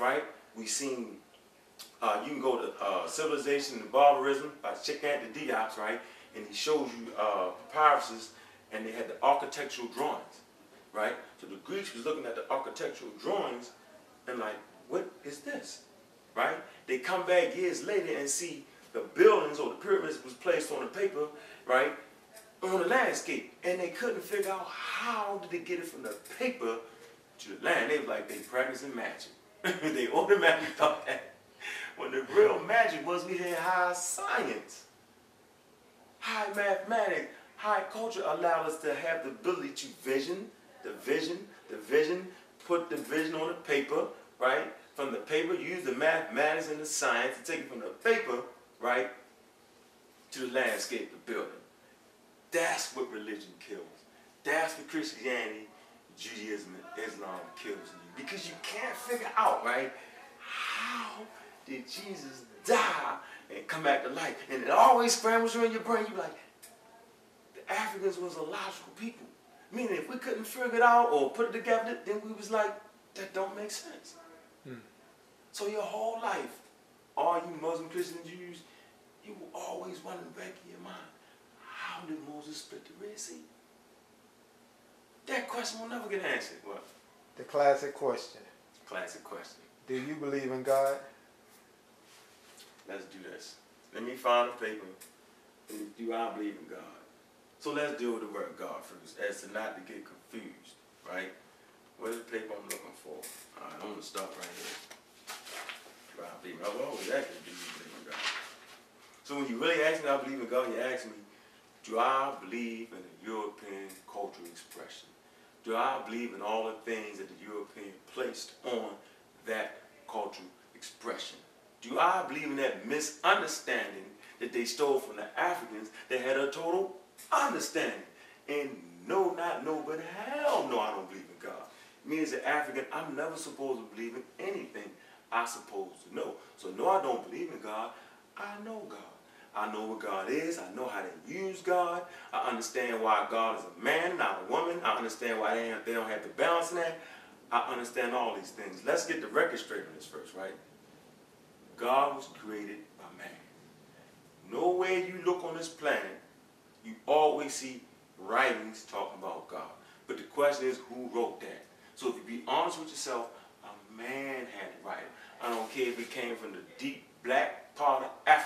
right? We've seen, uh, you can go to uh, Civilization and Barbarism by Cheikh Anta Diop's, right? And he shows you uh, papyruses and they had the architectural drawings, right? So the Greeks was looking at the architectural drawings and like, what is this, right? They come back years later and see the buildings or the pyramids was placed on the paper, right, on the landscape. And they couldn't figure out how did they get it from the paper to the land. They was like, they practicing magic. they automatically thought that. When the real magic was we had high science, high mathematics, high culture allowed us to have the ability to vision, the vision, the vision, put the vision on the paper, right? From the paper, use the mathematics and the science to take it from the paper, right, to the landscape, the building. That's what religion kills. That's what Christianity, Judaism, and Islam kills you. Because you can't figure out, right, how did Jesus die and come back to life? And it always scrambles you in your brain. You're like, the Africans was a logical people. Meaning if we couldn't figure it out or put it together, then we was like, that don't make sense. Hmm. So your whole life, all you Muslim, Christian, Jews, you will always wonder back in your mind, how did Moses split the Red Sea? That question will never get answered. What? The classic question. Classic question. Do you believe in God? Let's do this. Let me find a paper. Do I believe in God? So let's deal with the word God first, as to not to get confused, right? What is the paper I'm looking for? All right, I'm going to stop right here. Do I believe? I've always asked do you believe in God? So when you really ask me, I believe in God, you ask me, do I believe in the European cultural expression? Do I believe in all the things that the European placed on that cultural expression? Do I believe in that misunderstanding that they stole from the Africans that had a total understanding? And no, not no, but hell no, I don't believe in God. Me as an African, I'm never supposed to believe in anything I'm supposed to know. So no, I don't believe in God. I know God. I know what God is. I know how to use God. I understand why God is a man, not a woman. I understand why they, don't have to balance in that. I understand all these things. Let's get the record straight on this first, right? God was created by man. No Nowhere you look on this planet, you always see writings talking about God. But the question is, who wrote that? So if you be honest with yourself, a man had to write it. I don't care if it came from the deep black part of Africa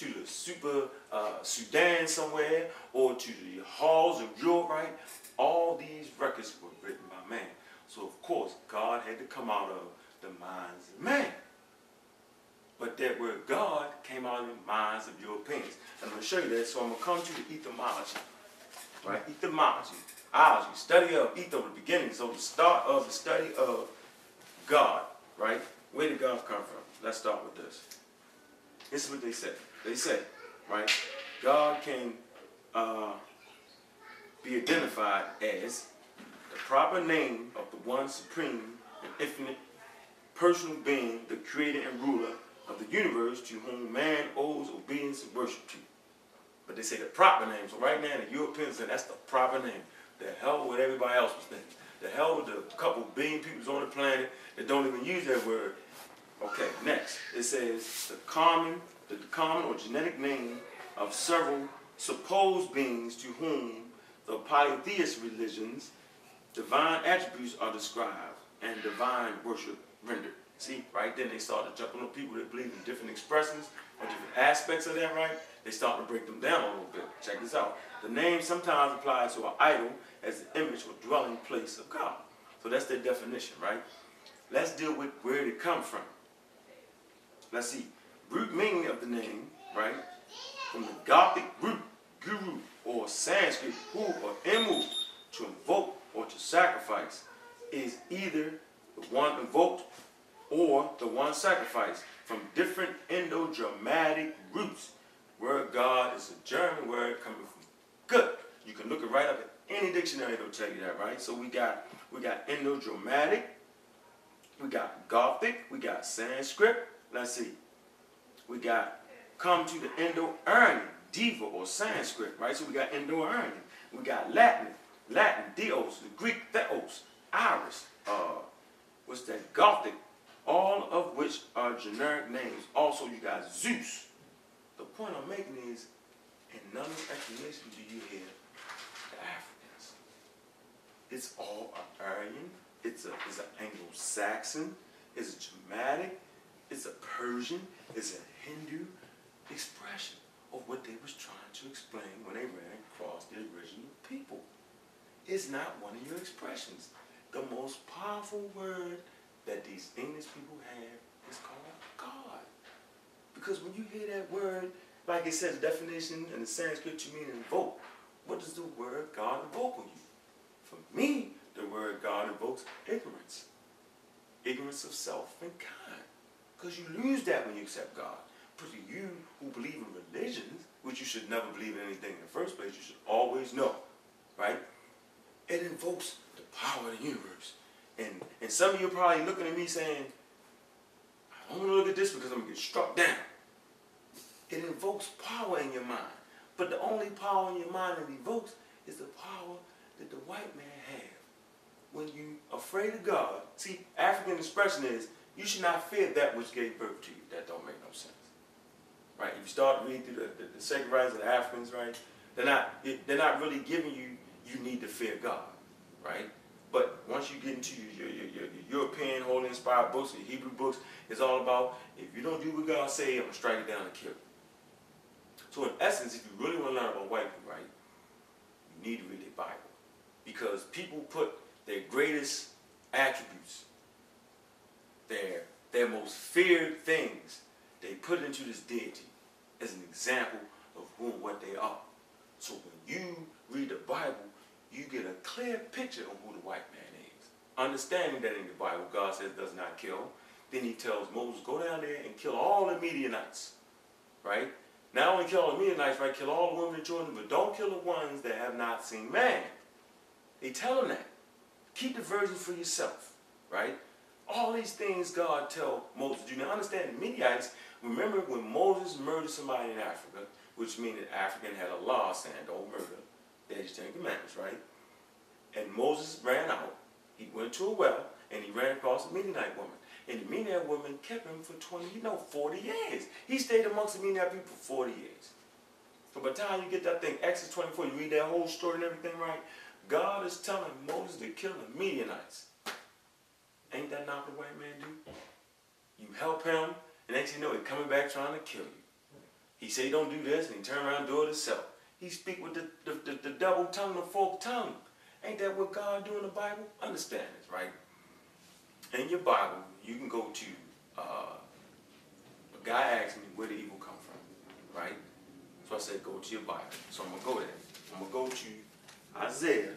to the super uh, Sudan somewhere or to the halls of Europe, right? All these records were written by man. So of course, God had to come out of the minds of man. But that word God came out of the minds of Europeans. And I'm going to show you that, so I'm going to come to the etymology. Right? Etymology. Ology, study of ether, the beginning. So the start of the study of God, right? Where did God come from? Let's start with this. This is what they say. They say, right? God can uh, be identified as the proper name of the one supreme and infinite personal being, the creator and ruler of the universe to whom man owes obedience and worship to. But they say the proper name. So right now the Europeans say that's the proper name. The hell with everybody else was thinking. The hell with the couple billion people on the planet that don't even use that word. Okay, next. It says the common, the common or genetic name of several supposed beings to whom the polytheist religions divine attributes are described and divine worship rendered. See, right then they start to jump on people that believe in different expressions or different aspects of that, right? They start to break them down a little bit. Check this out. The name sometimes applies to an idol as the image or dwelling place of God. So that's their definition, right? Let's deal with where it come from. Let's see. Root meaning of the name, right? From the Gothic root, guru, or Sanskrit, hu or emu, to invoke or to sacrifice, is either the one invoked or the one sacrificed from different Indo-Germanic roots. Word God is a German word coming from good. You can look it right up in any dictionary, it'll tell you that, right? So we got we got Indo-Germanic, we got Gothic, we got Sanskrit. Let's see. We got come to the Indo-Aryan, Diva or Sanskrit, right? So we got Indo-Aryan. We got Latin, Latin, Dios, the Greek Theos, Iris, uh, what's that? Gothic, all of which are generic names. Also, you got Zeus. The point I'm making is, in none of the explanations do you hear the Africans. It's all Aryan. It's a it's an Anglo-Saxon. It's a Germanic. It's a Persian. It's a Hindu expression of what they was trying to explain when they ran across the original people. It's not one of your expressions. The most powerful word that these English people have is called God. Because when you hear that word, like it says definition in the Sanskrit, you mean invoke. What does the word God invoke on you? For me, the word God invokes ignorance. Ignorance of self and kind. Because you lose that when you accept God. But you who believe in religions, which you should never believe in anything in the first place, you should always know, right? It invokes the power of the universe. And and some of you are probably looking at me saying, I don't want to look at this because I'm gonna get struck down. It invokes power in your mind. But the only power in your mind it evokes is the power that the white man have. When you're afraid of God, see, African expression is you should not fear that which gave birth to you. That don't make no sense. Right? If you start reading through the, the, the sacred writings of the Africans, right, they're not they're not really giving you you need to fear God. Right? But once you get into your, your, your, your European holy inspired books, your Hebrew books, it's all about if you don't do what God say, I'm gonna strike it down and kill you. So in essence, if you really want to learn about white people, right, you need to read the Bible. Because people put their greatest attributes, their their most feared things, they put into this deity as an example of who and what they are. So when you read the Bible, you get a clear picture of who the white man is. Understanding that in the Bible, God says does not kill. Then he tells Moses, go down there and kill all the Midianites. Right? Not only kill all the Midianites, right? Kill all the women and children, but don't kill the ones that have not seen man. They tell them that. Keep the virgins for yourself. Right? All these things God tell Moses do. Now understand the Midianites, remember when Moses murdered somebody in Africa, which means that African had a law saying don't murder They there's Ten Commandments, right? And Moses ran out. He went to a well and he ran across a Midianite woman. And the Midianite woman kept him for 20, you know, 40 years. He stayed amongst the Midianite people for 40 years. So by the time you get that thing, Exodus 24, you read that whole story and everything, right? God is telling Moses to kill the Midianites. Ain't that not what the white man do? You help him, and next you know, he's coming back trying to kill you. He say don't do this, and he turn around and do it himself. He speak with the, the, the, the double tongue, the forked tongue. Ain't that what God do in the Bible? Understand this, right? In your Bible, you can go to, uh, a guy asked me where the evil come from, right? So I said, go to your Bible. So I'm going to go there. I'm going to go to Isaiah.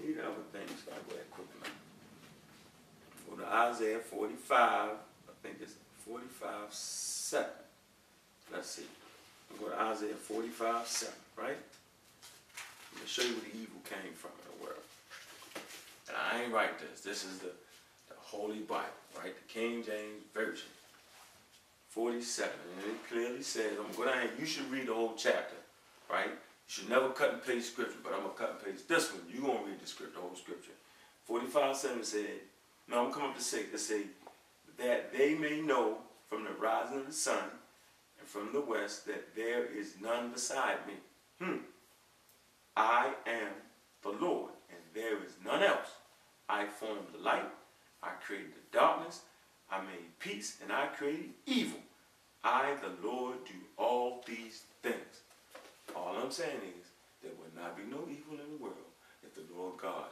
These other things, so I go that quick now. Go to Isaiah 45, I think it's 45, 7. Let's see. I'm gonna go to Isaiah 45, 7, right? Let me show you where the evil came from in the world. And I ain't write this. This is the, the Holy Bible, right? The King James Version. 47. And it clearly says, I'm going to you should read the whole chapter, right? You should never cut and paste scripture, but I'm going to cut and paste this one. You're going to read the script, the whole scripture. 45, 7 said, no, I'm coming up to 6. It say, that they may know from the rising of the sun and from the west that there is none beside me. Hmm. I am the Lord, and there is none else. I formed the light, I created the darkness, I made peace, and I created evil. I, the Lord, do all these things. All I'm saying is, there would not be no evil in the world if the Lord God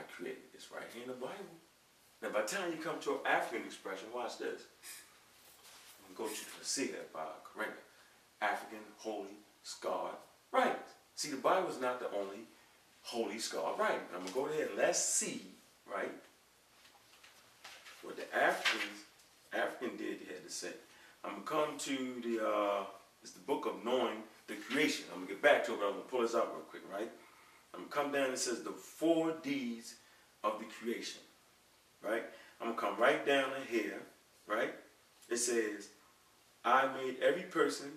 not created. It's right here in the Bible. Now, by the time you come to an African expression, watch this I'm going to go to the that by Karenga, African Holy Scarred Writings. See, the Bible is not the only Holy Scarred Writing. I'm going to go ahead and let's see, right, what the Africans, African deity had to say. I'm going to come to the, uh, it's the book of knowing the creation. I'm going to get back to it, but I'm going to pull this out real quick, right? I'm to come down it says the four D's of the creation, right? I'm to come right down here, right? It says, I made every person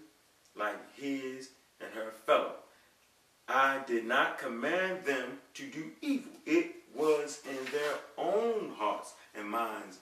like his and her fellow. I did not command them to do evil. It was in their own hearts and minds